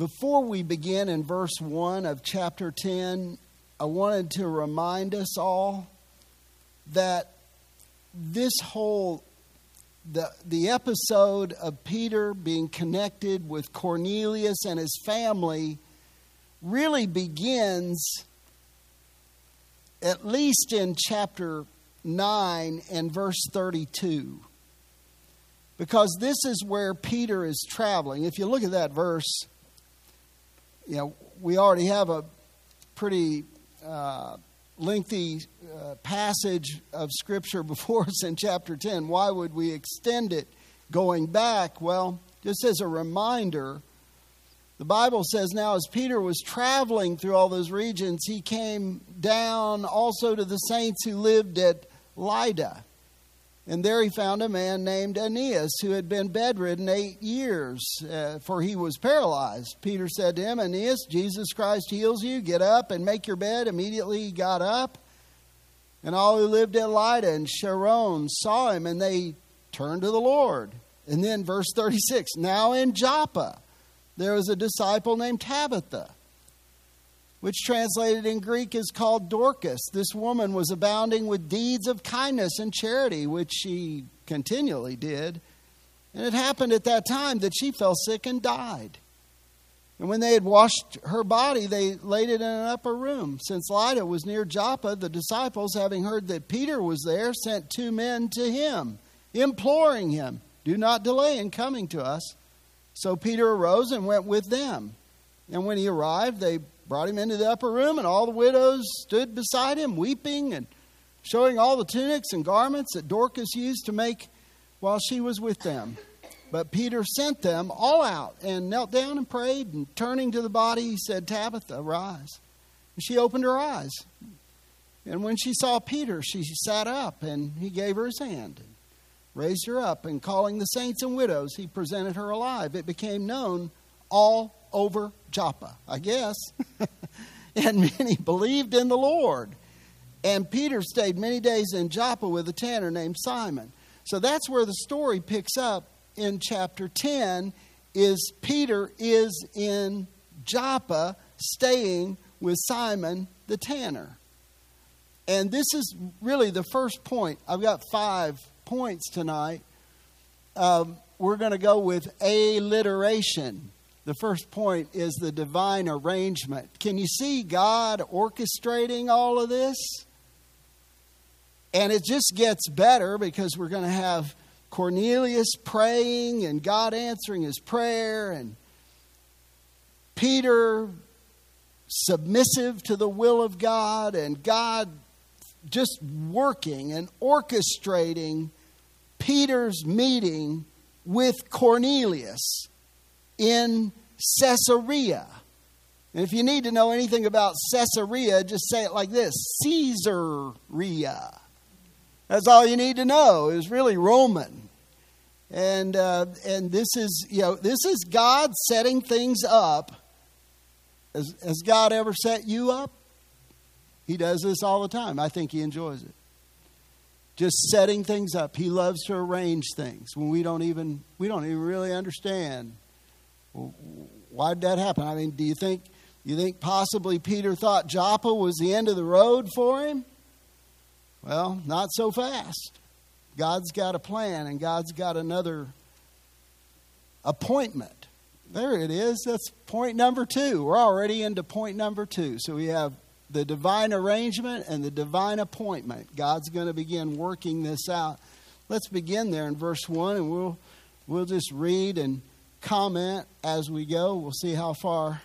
Before we begin in verse 1 of chapter 10, I wanted to remind us all that this whole the, the episode of Peter being connected with Cornelius and his family really begins at least in chapter 9 and verse 32. Because this is where Peter is traveling. If you look at that verse, you know, we already have a pretty uh, lengthy uh, passage of Scripture before us in chapter 10. Why would we extend it going back? Well, just as a reminder, the Bible says now, as Peter was traveling through all those regions, he came down also to the saints who lived at Lydda. And there he found a man named Aeneas who had been bedridden eight years, uh, for he was paralyzed. Peter said to him, Aeneas, Jesus Christ heals you. Get up and make your bed. Immediately he got up. And all who lived at Lydda and Sharon saw him, and they turned to the Lord. And then, verse 36 Now in Joppa there was a disciple named Tabitha which translated in Greek is called Dorcas. This woman was abounding with deeds of kindness and charity, which she continually did. And it happened at that time that she fell sick and died. And when they had washed her body, they laid it in an upper room. Since Lydda was near Joppa, the disciples, having heard that Peter was there, sent two men to him, imploring him, Do not delay in coming to us. So Peter arose and went with them. And when he arrived, they brought him into the upper room, and all the widows stood beside him, weeping and showing all the tunics and garments that Dorcas used to make while she was with them. But Peter sent them all out and knelt down and prayed, and turning to the body, he said, Tabitha, rise. And she opened her eyes. And when she saw Peter, she sat up, and he gave her his hand and raised her up. And calling the saints and widows, he presented her alive. It became known all over Joppa, I guess. and many believed in the Lord. And Peter stayed many days in Joppa with a tanner named Simon. So that's where the story picks up in chapter 10 is Peter is in Joppa staying with Simon the tanner. And this is really the first point. I've got five points tonight. Um, we're going to go with alliteration. The first point is the divine arrangement. Can you see God orchestrating all of this? And it just gets better because we're going to have Cornelius praying and God answering his prayer, and Peter submissive to the will of God, and God just working and orchestrating Peter's meeting with Cornelius in Caesarea. And if you need to know anything about Caesarea, just say it like this Caesarea. That's all you need to know. It was really Roman. And, uh, and this is, you know, this is God setting things up. Has, has God ever set you up? He does this all the time. I think he enjoys it. Just setting things up. He loves to arrange things when we don't even we don't even really understand why did that happen? I mean, do you think you think possibly Peter thought Joppa was the end of the road for him? Well, not so fast. God's got a plan and God's got another appointment. There it is. That's point number two. We're already into point number two. So we have the divine arrangement and the divine appointment. God's going to begin working this out. Let's begin there in verse one, and we'll we'll just read and comment as we go. We'll see how far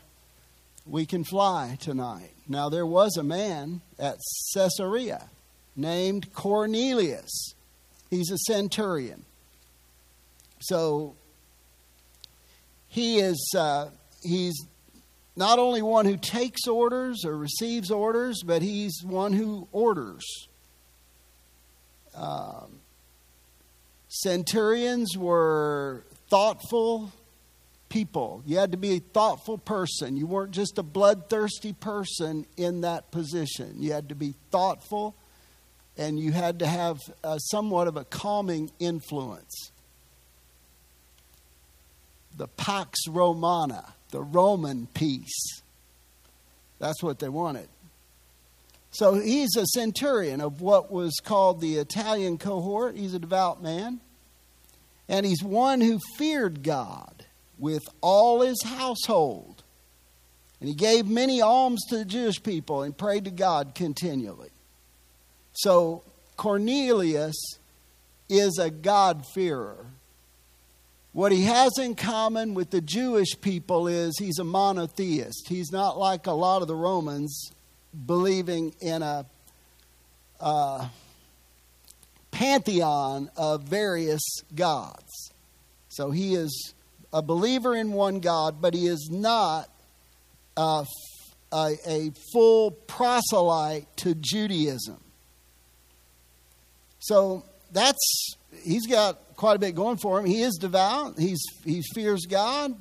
we can fly tonight. Now, there was a man at Caesarea named Cornelius. He's a centurion. So he is uh, he's not only one who takes orders or receives orders, but he's one who orders. Um, centurions were thoughtful, people. You had to be a thoughtful person. You weren't just a bloodthirsty person in that position. You had to be thoughtful and you had to have uh, somewhat of a calming influence. The Pax Romana, the Roman peace. That's what they wanted. So he's a centurion of what was called the Italian cohort. He's a devout man. And he's one who feared God with all his household. And he gave many alms to the Jewish people and prayed to God continually. So Cornelius is a God-fearer. What he has in common with the Jewish people is he's a monotheist. He's not like a lot of the Romans believing in a uh, pantheon of various gods. So he is a believer in one God, but he is not uh, a, a full proselyte to Judaism. So that's he's got quite a bit going for him. He is devout. He's he fears God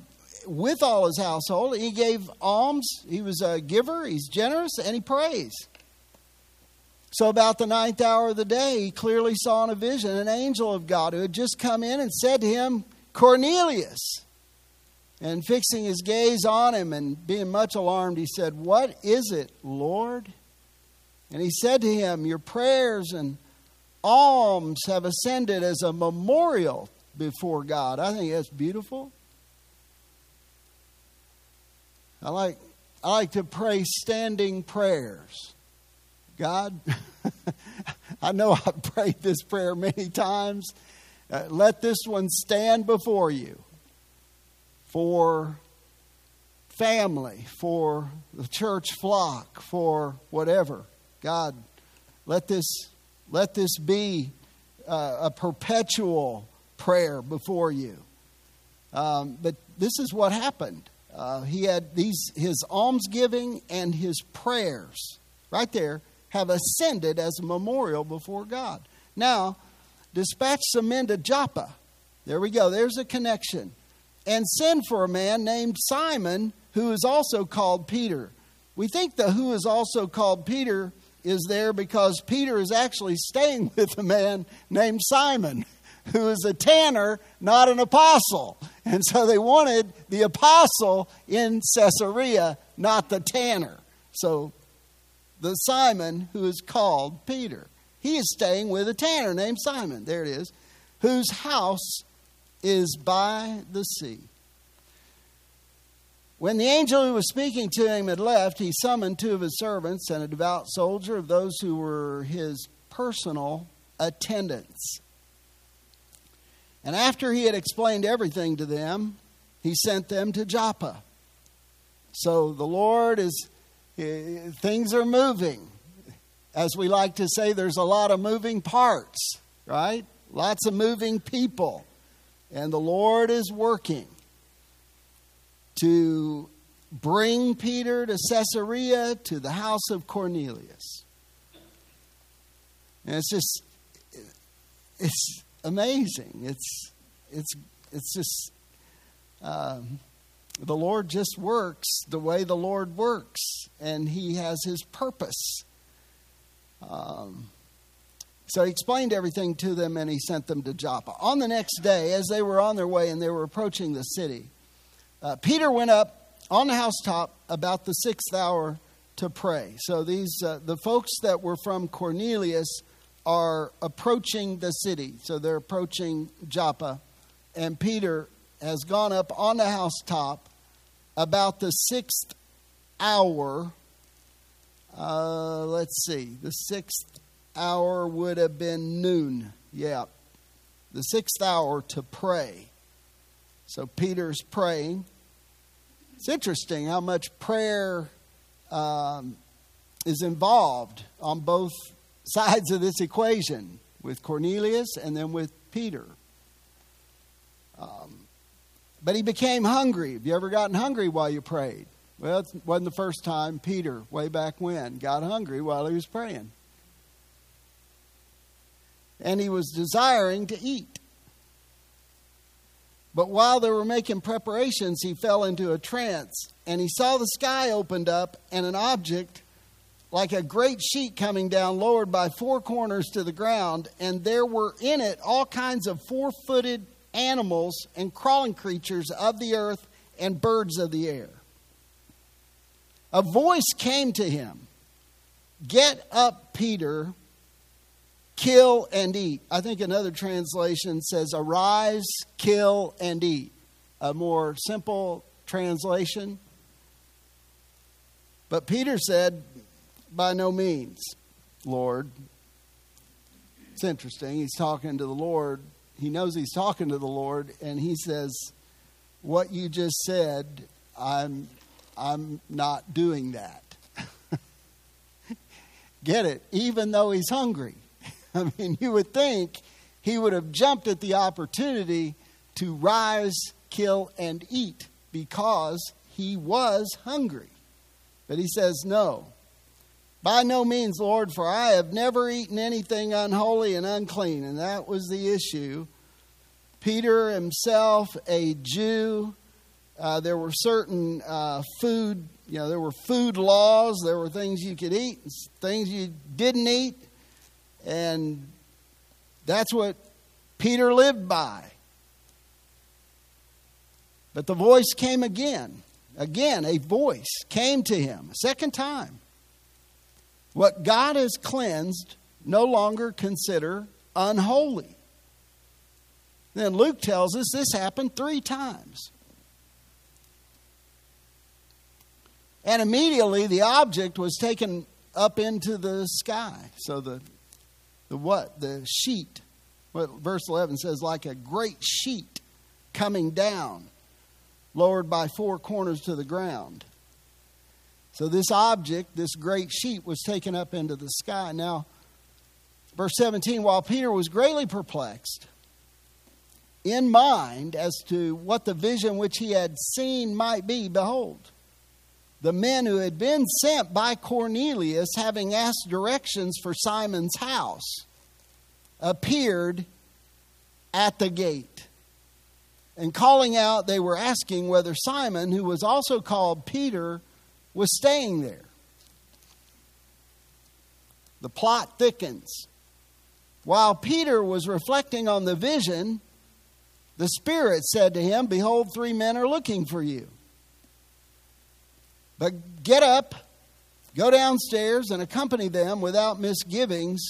with all his household. He gave alms. He was a giver. He's generous, and he prays. So about the ninth hour of the day, he clearly saw in a vision an angel of God who had just come in and said to him, Cornelius. And fixing his gaze on him and being much alarmed, he said, What is it, Lord? And he said to him, Your prayers and alms have ascended as a memorial before God. I think that's beautiful. I like I like to pray standing prayers. God, I know I've prayed this prayer many times. Uh, let this one stand before you for family, for the church flock, for whatever. God, let this let this be uh, a perpetual prayer before you. Um, but this is what happened. Uh, he had these his almsgiving and his prayers right there have ascended as a memorial before God. Now, dispatch some men to Joppa. There we go. There's a connection. And send for a man named Simon, who is also called Peter. We think the who is also called Peter is there because Peter is actually staying with a man named Simon, who is a tanner, not an apostle. And so they wanted the apostle in Caesarea, not the tanner. So the Simon who is called Peter, he is staying with a tanner named Simon. There it is, whose house is by the sea. When the angel who was speaking to him had left, he summoned two of his servants and a devout soldier of those who were his personal attendants. And after he had explained everything to them, he sent them to Joppa. So the Lord is, eh, things are moving. As we like to say, there's a lot of moving parts, right? Lots of moving people. And the Lord is working to bring Peter to Caesarea to the house of Cornelius. And it's just, it's amazing. It's, it's, it's just, um, the Lord just works the way the Lord works, and He has His purpose. Um, so he explained everything to them and he sent them to Joppa. On the next day, as they were on their way and they were approaching the city, uh, Peter went up on the housetop about the sixth hour to pray. So these uh, the folks that were from Cornelius are approaching the city. So they're approaching Joppa, and Peter has gone up on the housetop about the sixth hour. Uh, let's see, the sixth hour would have been noon. Yeah, the sixth hour to pray. So Peter's praying. It's interesting how much prayer um, is involved on both sides of this equation with Cornelius and then with Peter. Um, but he became hungry. Have you ever gotten hungry while you prayed? Well, it wasn't the first time Peter, way back when, got hungry while he was praying. And he was desiring to eat. But while they were making preparations, he fell into a trance, and he saw the sky opened up and an object like a great sheet coming down, lowered by four corners to the ground, and there were in it all kinds of four footed animals and crawling creatures of the earth and birds of the air. A voice came to him Get up, Peter, kill and eat. I think another translation says, Arise, kill, and eat. A more simple translation. But Peter said, By no means, Lord. It's interesting. He's talking to the Lord. He knows he's talking to the Lord, and he says, What you just said, I'm, I'm not doing that. Get it? Even though he's hungry. I mean, you would think he would have jumped at the opportunity to rise, kill, and eat because he was hungry. But he says, No. By no means, Lord, for I have never eaten anything unholy and unclean. And that was the issue. Peter himself, a Jew, uh, there were certain uh, food, you know, there were food laws. There were things you could eat, things you didn't eat. And that's what Peter lived by. But the voice came again. Again, a voice came to him a second time. What God has cleansed, no longer consider unholy. Then Luke tells us this happened three times. And immediately the object was taken up into the sky. So the the what? The sheet. What verse 11 says, like a great sheet coming down, lowered by four corners to the ground. So this object, this great sheet, was taken up into the sky. Now, verse 17, while Peter was greatly perplexed in mind as to what the vision which he had seen might be, behold, the men who had been sent by Cornelius, having asked directions for Simon's house, appeared at the gate. And calling out, they were asking whether Simon, who was also called Peter, was staying there. The plot thickens. While Peter was reflecting on the vision, the Spirit said to him, Behold, three men are looking for you. But get up, go downstairs, and accompany them without misgivings,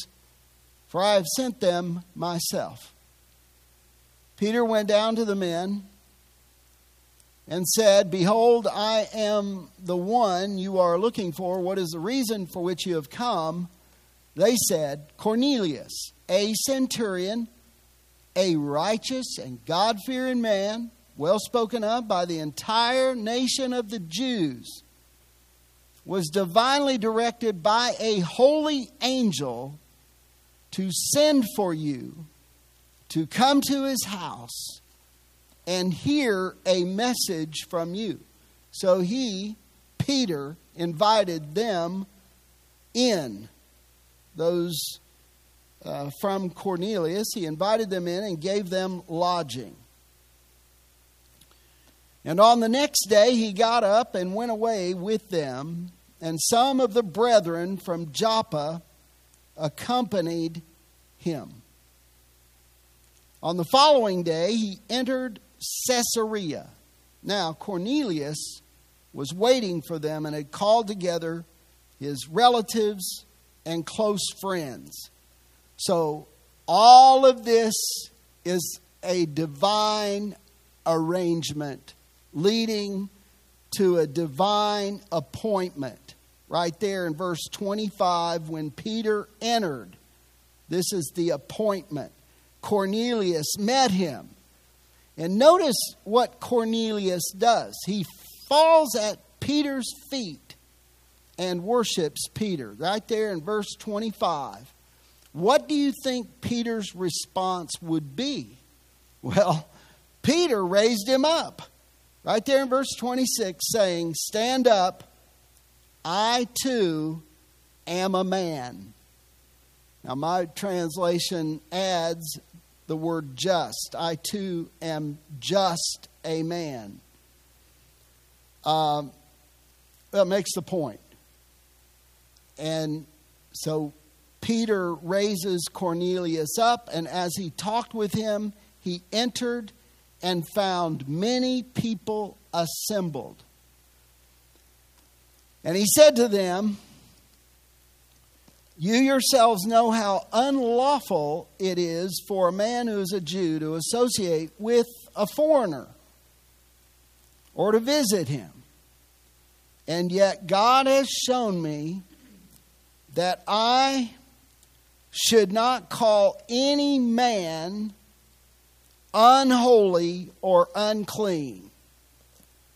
for I have sent them myself. Peter went down to the men and said, Behold, I am the one you are looking for. What is the reason for which you have come? They said, Cornelius, a centurion, a righteous and God fearing man, well spoken of by the entire nation of the Jews was divinely directed by a holy angel to send for you to come to his house and hear a message from you. So he, Peter, invited them in. Those uh, from Cornelius, he invited them in and gave them lodging. And on the next day he got up and went away with them, and some of the brethren from Joppa accompanied him. On the following day he entered Caesarea. Now, Cornelius was waiting for them and had called together his relatives and close friends. So, all of this is a divine arrangement leading to a divine appointment. Right there in verse 25, when Peter entered, this is the appointment. Cornelius met him. And notice what Cornelius does. He falls at Peter's feet and worships Peter. Right there in verse 25. What do you think Peter's response would be? Well, Peter raised him up. Right there in verse 26, saying, Stand up, I too am a man. Now, my translation adds the word just. I too am just a man. Um, that makes the point. And so Peter raises Cornelius up, and as he talked with him, he entered and found many people assembled. And he said to them, You yourselves know how unlawful it is for a man who is a Jew to associate with a foreigner or to visit him. And yet God has shown me that I should not call any man unholy or unclean.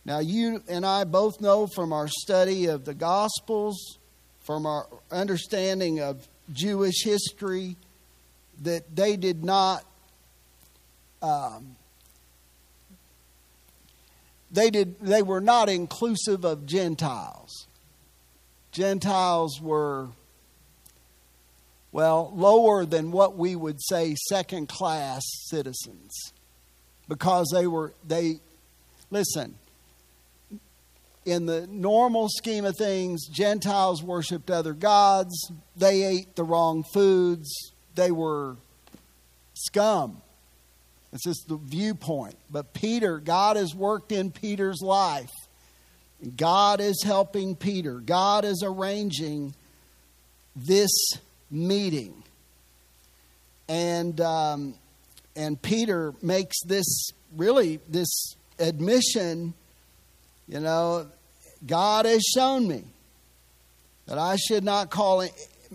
Now, you and I both know from our study of the Gospels, from our understanding of Jewish history, that they did not. Um, they did they were not inclusive of Gentiles. Gentiles were well, lower than what we would say second class citizens because they were, they, listen, in the normal scheme of things, Gentiles worshiped other gods, they ate the wrong foods, they were scum. It's just the viewpoint. But Peter, God has worked in Peter's life. God is helping Peter. God is arranging this meeting. And, um, and Peter makes this really, this admission, you know, God has shown me that I should not call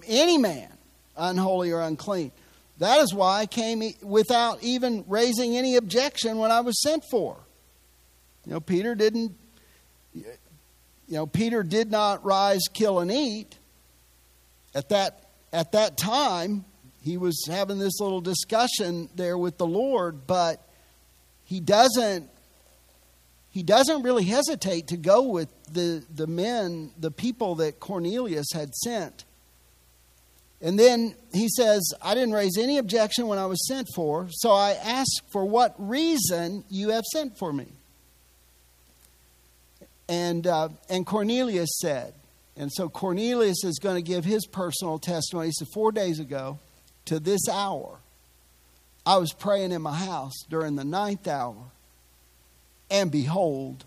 any man unholy or unclean. That is why I came without even raising any objection when I was sent for. You know, Peter didn't, you know, Peter did not rise, kill, and eat at that at that time, he was having this little discussion there with the Lord, but he doesn't he doesn't really hesitate to go with the, the men, the people that Cornelius had sent. And then he says, I didn't raise any objection when I was sent for, so I ask for what reason you have sent for me. And, uh, and Cornelius said, and so Cornelius is going to give his personal testimony. He said, Four days ago to this hour, I was praying in my house during the ninth hour, and behold,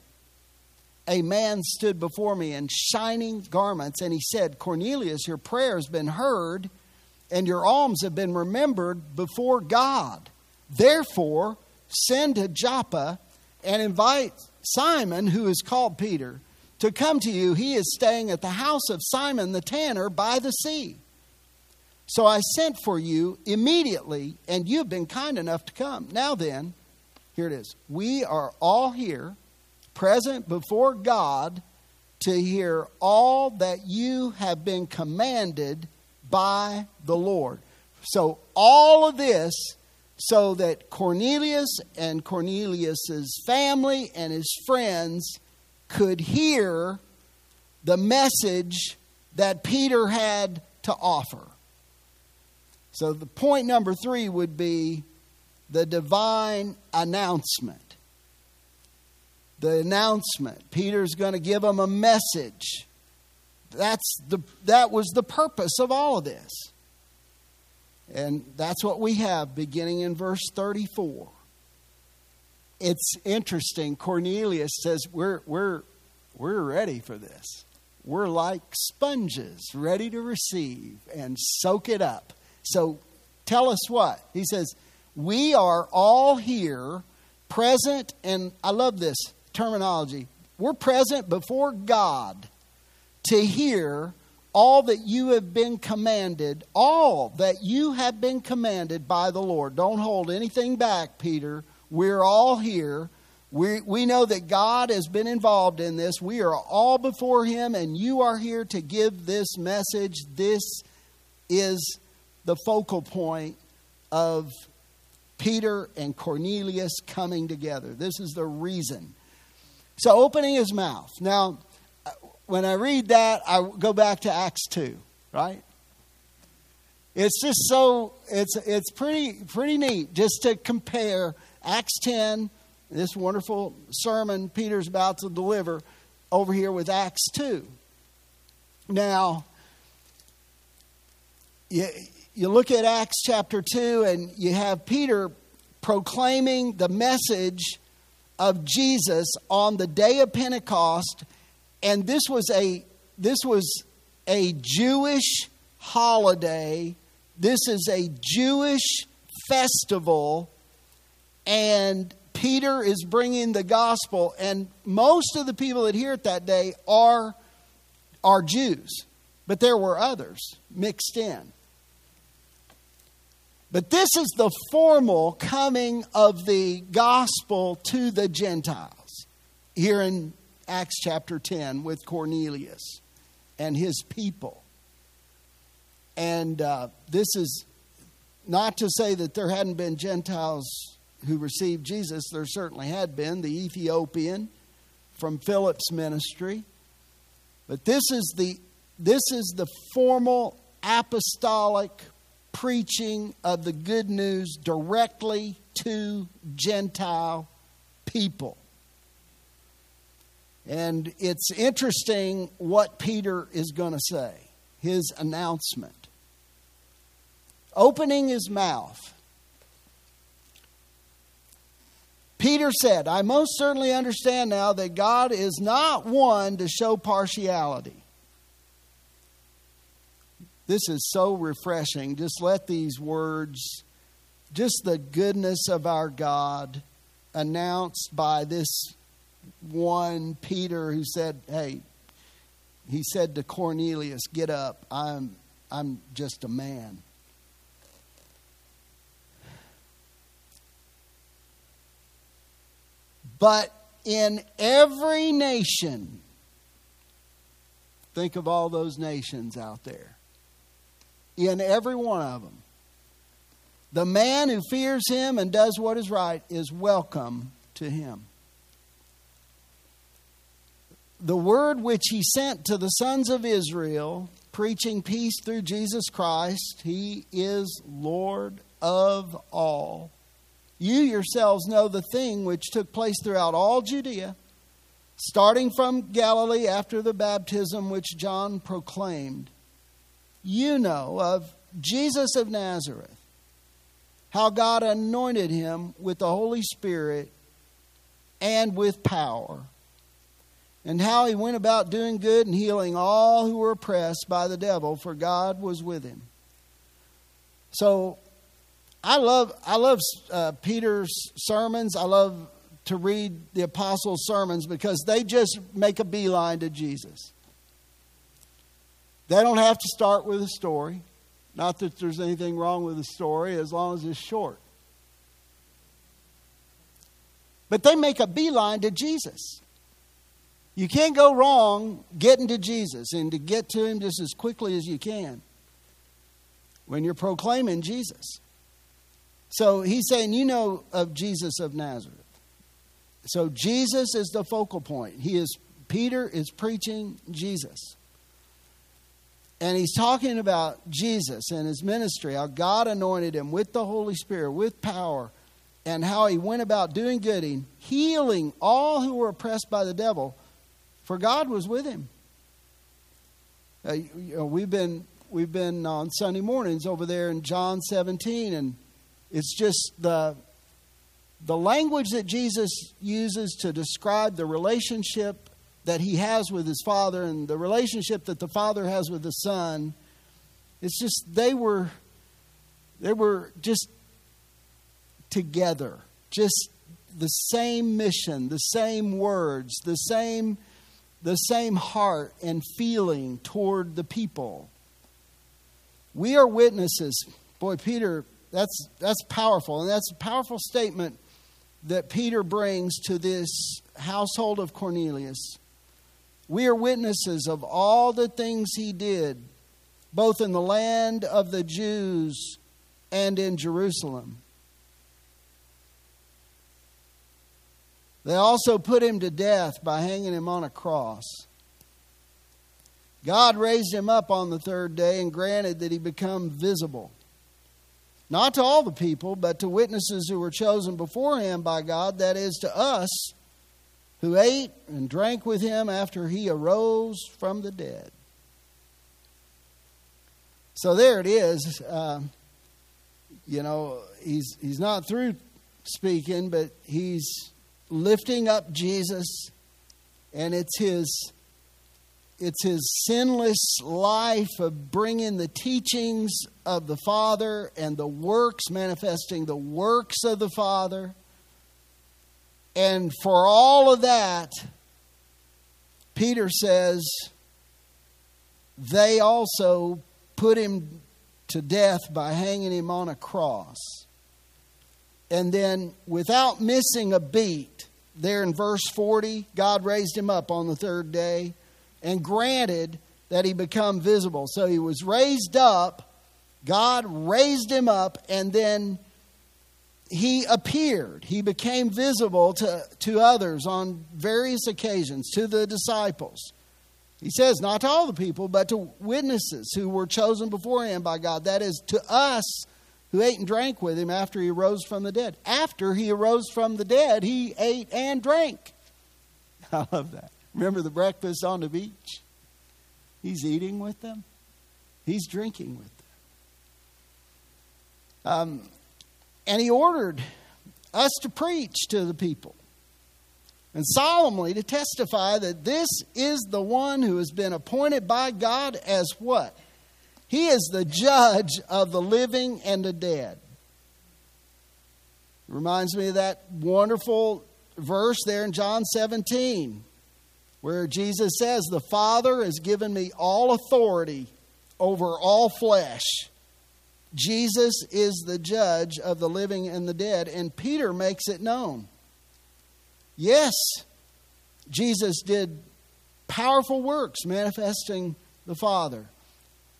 a man stood before me in shining garments, and he said, Cornelius, your prayer has been heard, and your alms have been remembered before God. Therefore, send to Joppa and invite Simon, who is called Peter to come to you. He is staying at the house of Simon the tanner by the sea. So I sent for you immediately, and you've been kind enough to come. Now then, here it is. We are all here, present before God, to hear all that you have been commanded by the Lord. So, all of this, so that Cornelius and Cornelius's family and his friends could hear the message that Peter had to offer. So, the point number three would be the divine announcement. The announcement. Peter's going to give them a message. That's the, that was the purpose of all of this. And that's what we have beginning in verse 34 it's interesting. Cornelius says, We're, we're, we're ready for this. We're like sponges, ready to receive and soak it up. So tell us what? He says, We are all here, present, and I love this terminology. We're present before God to hear all that you have been commanded, all that you have been commanded by the Lord. Don't hold anything back, Peter we're all here. We, we know that God has been involved in this. We are all before Him, and you are here to give this message. This is the focal point of Peter and Cornelius coming together. This is the reason. So, opening his mouth. Now, uh, when I read that, I go back to Acts 2, right? It's just so, it's, it's pretty, pretty neat just to compare Acts 10, this wonderful sermon Peter's about to deliver, over here with Acts 2. Now, you, look at Acts chapter 2, and you have Peter proclaiming the message of Jesus on the day of Pentecost, and this was a this was a Jewish holiday. This is a Jewish festival, and Peter is bringing the gospel, and most of the people that hear it that day are are Jews, but there were others mixed in. But this is the formal coming of the gospel to the Gentiles here in Acts chapter 10 with Cornelius and his people. And uh, this is not to say that there hadn't been Gentiles who received Jesus, there certainly had been, the Ethiopian from Philip's ministry. But this is the, this is the formal apostolic preaching of the good news directly to Gentile people. And it's interesting what Peter is going to say, his announcement. Opening his mouth, Peter said, I most certainly understand now that God is not one to show partiality. This is so refreshing. Just let these words, just the goodness of our God, announced by this one Peter who said, Hey, he said to Cornelius, Get up. I'm, I'm just a man. But in every nation, think of all those nations out there in every one of them. The man who fears him and does what is right is welcome to him. The word which he sent to the sons of Israel, preaching peace through Jesus Christ, he is Lord of all. You yourselves know the thing which took place throughout all Judea, starting from Galilee after the baptism which John proclaimed you know of Jesus of Nazareth, how God anointed him with the Holy Spirit and with power, and how he went about doing good and healing all who were oppressed by the devil, for God was with him. So, I love I love uh, Peter's sermons. I love to read the apostles' sermons because they just make a beeline to Jesus. They don't have to start with a story. Not that there's anything wrong with a story as long as it's short. But they make a beeline to Jesus. You can't go wrong getting to Jesus and to get to him just as quickly as you can when you're proclaiming Jesus. So he's saying, You know of Jesus of Nazareth. So Jesus is the focal point. He is Peter is preaching Jesus. And he's talking about Jesus and his ministry, how God anointed him with the Holy Spirit, with power, and how he went about doing good, and healing all who were oppressed by the devil, for God was with him. Uh, you know, we've been we've been on Sunday mornings over there in John 17, and it's just the the language that Jesus uses to describe the relationship that he has with his father and the relationship that the father has with the son it's just they were they were just together. Just the same mission the same words the same the same heart and feeling toward the people. We are witnesses. Boy peter that's that's powerful. And that's a powerful statement that peter brings to this household of cornelius we are witnesses of all the things he did, both in the land of the Jews and in Jerusalem. They also put him to death by hanging him on a cross. God raised him up on the third day and granted that he become visible. Not to all the people, but to witnesses who were chosen before him by God, that is, to us who ate and drank with him after he arose from the dead. So there it is. Uh, you know, he's, he's not through speaking, but he's lifting up Jesus, and it's his it's his sinless life of bringing the teachings of the Father and the works, manifesting the works of the Father. And for all of that, Peter says, they also put him to death by hanging him on a cross. And then, without missing a beat, there in verse 40, God raised him up on the third day and granted that he become visible. So he was raised up, God raised him up, and then he appeared. He became visible to, to others on various occasions, to the disciples. He says, not to all the people, but to witnesses who were chosen beforehand by God. That is, to us who ate and drank with him after he arose from the dead. After he arose from the dead, he ate and drank. I love that. Remember the breakfast on the beach? He's eating with them, he's drinking with them. Um, and he ordered us to preach to the people and solemnly to testify that this is the one who has been appointed by God as what? He is the judge of the living and the dead. Reminds me of that wonderful verse there in John 17 where Jesus says, The Father has given me all authority over all flesh. Jesus is the judge of the living and the dead, and Peter makes it known. Yes, Jesus did powerful works manifesting the Father.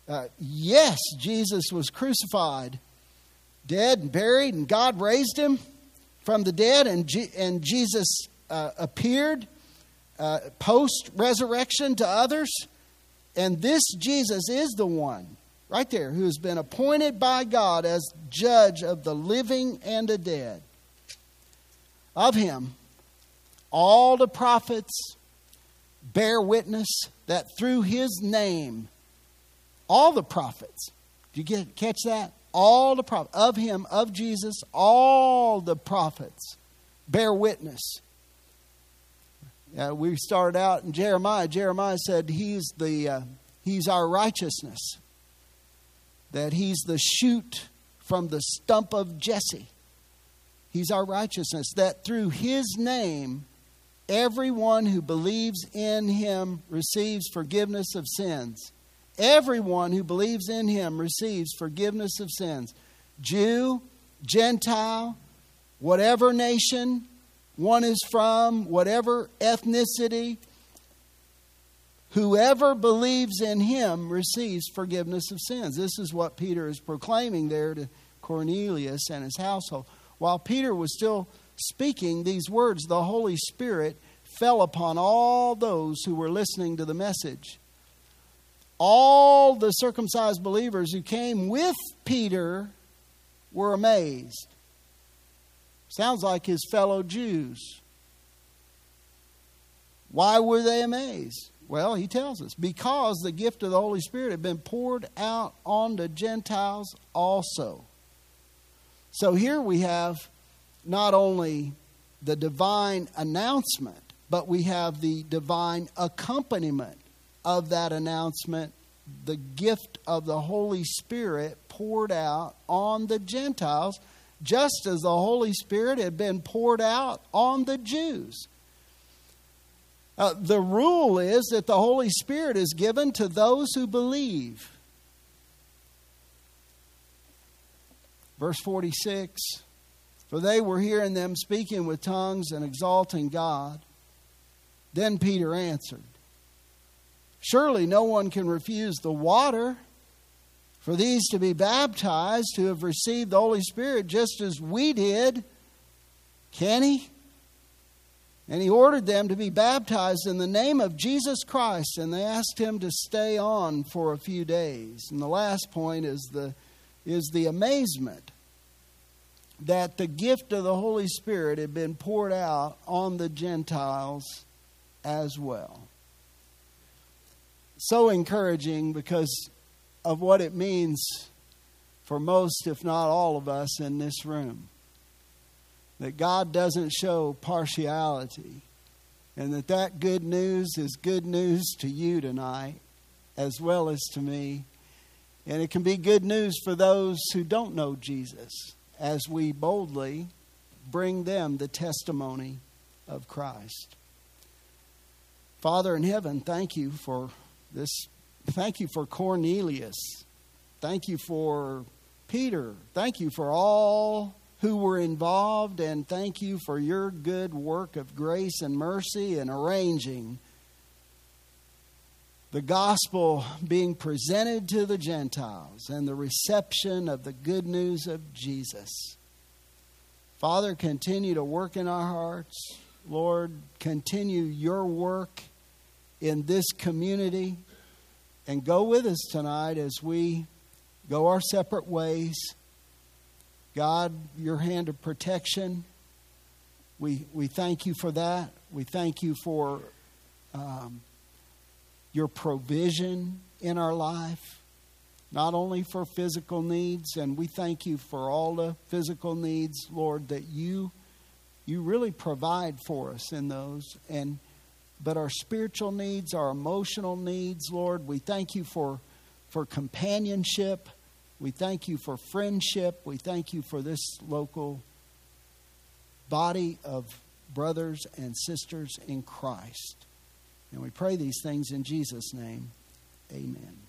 Uh, yes, Jesus was crucified, dead, and buried, and God raised him from the dead, and, G- and Jesus uh, appeared uh, post resurrection to others. And this Jesus is the one, right there, who has been appointed by God as judge of the living and the dead. Of him, all the prophets bear witness that through his name, all the prophets, do you get, catch that? All the prophets, of him, of Jesus, all the prophets bear witness uh, we started out in Jeremiah. Jeremiah said he's the uh, he's our righteousness. That he's the shoot from the stump of Jesse. He's our righteousness. That through his name, everyone who believes in him receives forgiveness of sins. Everyone who believes in him receives forgiveness of sins. Jew, Gentile, whatever nation, one is from, whatever ethnicity, whoever believes in him receives forgiveness of sins. This is what Peter is proclaiming there to Cornelius and his household. While Peter was still speaking these words, the Holy Spirit fell upon all those who were listening to the message. All the circumcised believers who came with Peter were amazed. Sounds like his fellow Jews. Why were they amazed? Well, he tells us because the gift of the Holy Spirit had been poured out on the Gentiles also. So here we have not only the divine announcement, but we have the divine accompaniment of that announcement the gift of the Holy Spirit poured out on the Gentiles just as the Holy Spirit had been poured out on the Jews. Uh, the rule is that the Holy Spirit is given to those who believe. Verse 46 For they were hearing them speaking with tongues and exalting God. Then Peter answered, Surely no one can refuse the water for these to be baptized who have received the Holy Spirit just as we did. Can he? And he ordered them to be baptized in the name of Jesus Christ, and they asked him to stay on for a few days. And the last point is the, is the amazement that the gift of the Holy Spirit had been poured out on the Gentiles as well. So encouraging because of what it means for most, if not all of us in this room. That God doesn't show partiality and that that good news is good news to you tonight as well as to me. And it can be good news for those who don't know Jesus as we boldly bring them the testimony of Christ. Father in heaven, thank you for this. Thank you for Cornelius. Thank you for Peter. Thank you for all who were involved, and thank you for your good work of grace and mercy in arranging the gospel being presented to the Gentiles and the reception of the good news of Jesus. Father, continue to work in our hearts. Lord, continue your work in this community and go with us tonight as we go our separate ways. God, your hand of protection, we, we thank you for that. We thank you for um, your provision in our life, not only for physical needs, and we thank you for all the physical needs, Lord, that you you really provide for us in those and but our spiritual needs, our emotional needs, Lord, we thank you for, for companionship. We thank you for friendship. We thank you for this local body of brothers and sisters in Christ. And we pray these things in Jesus' name. Amen.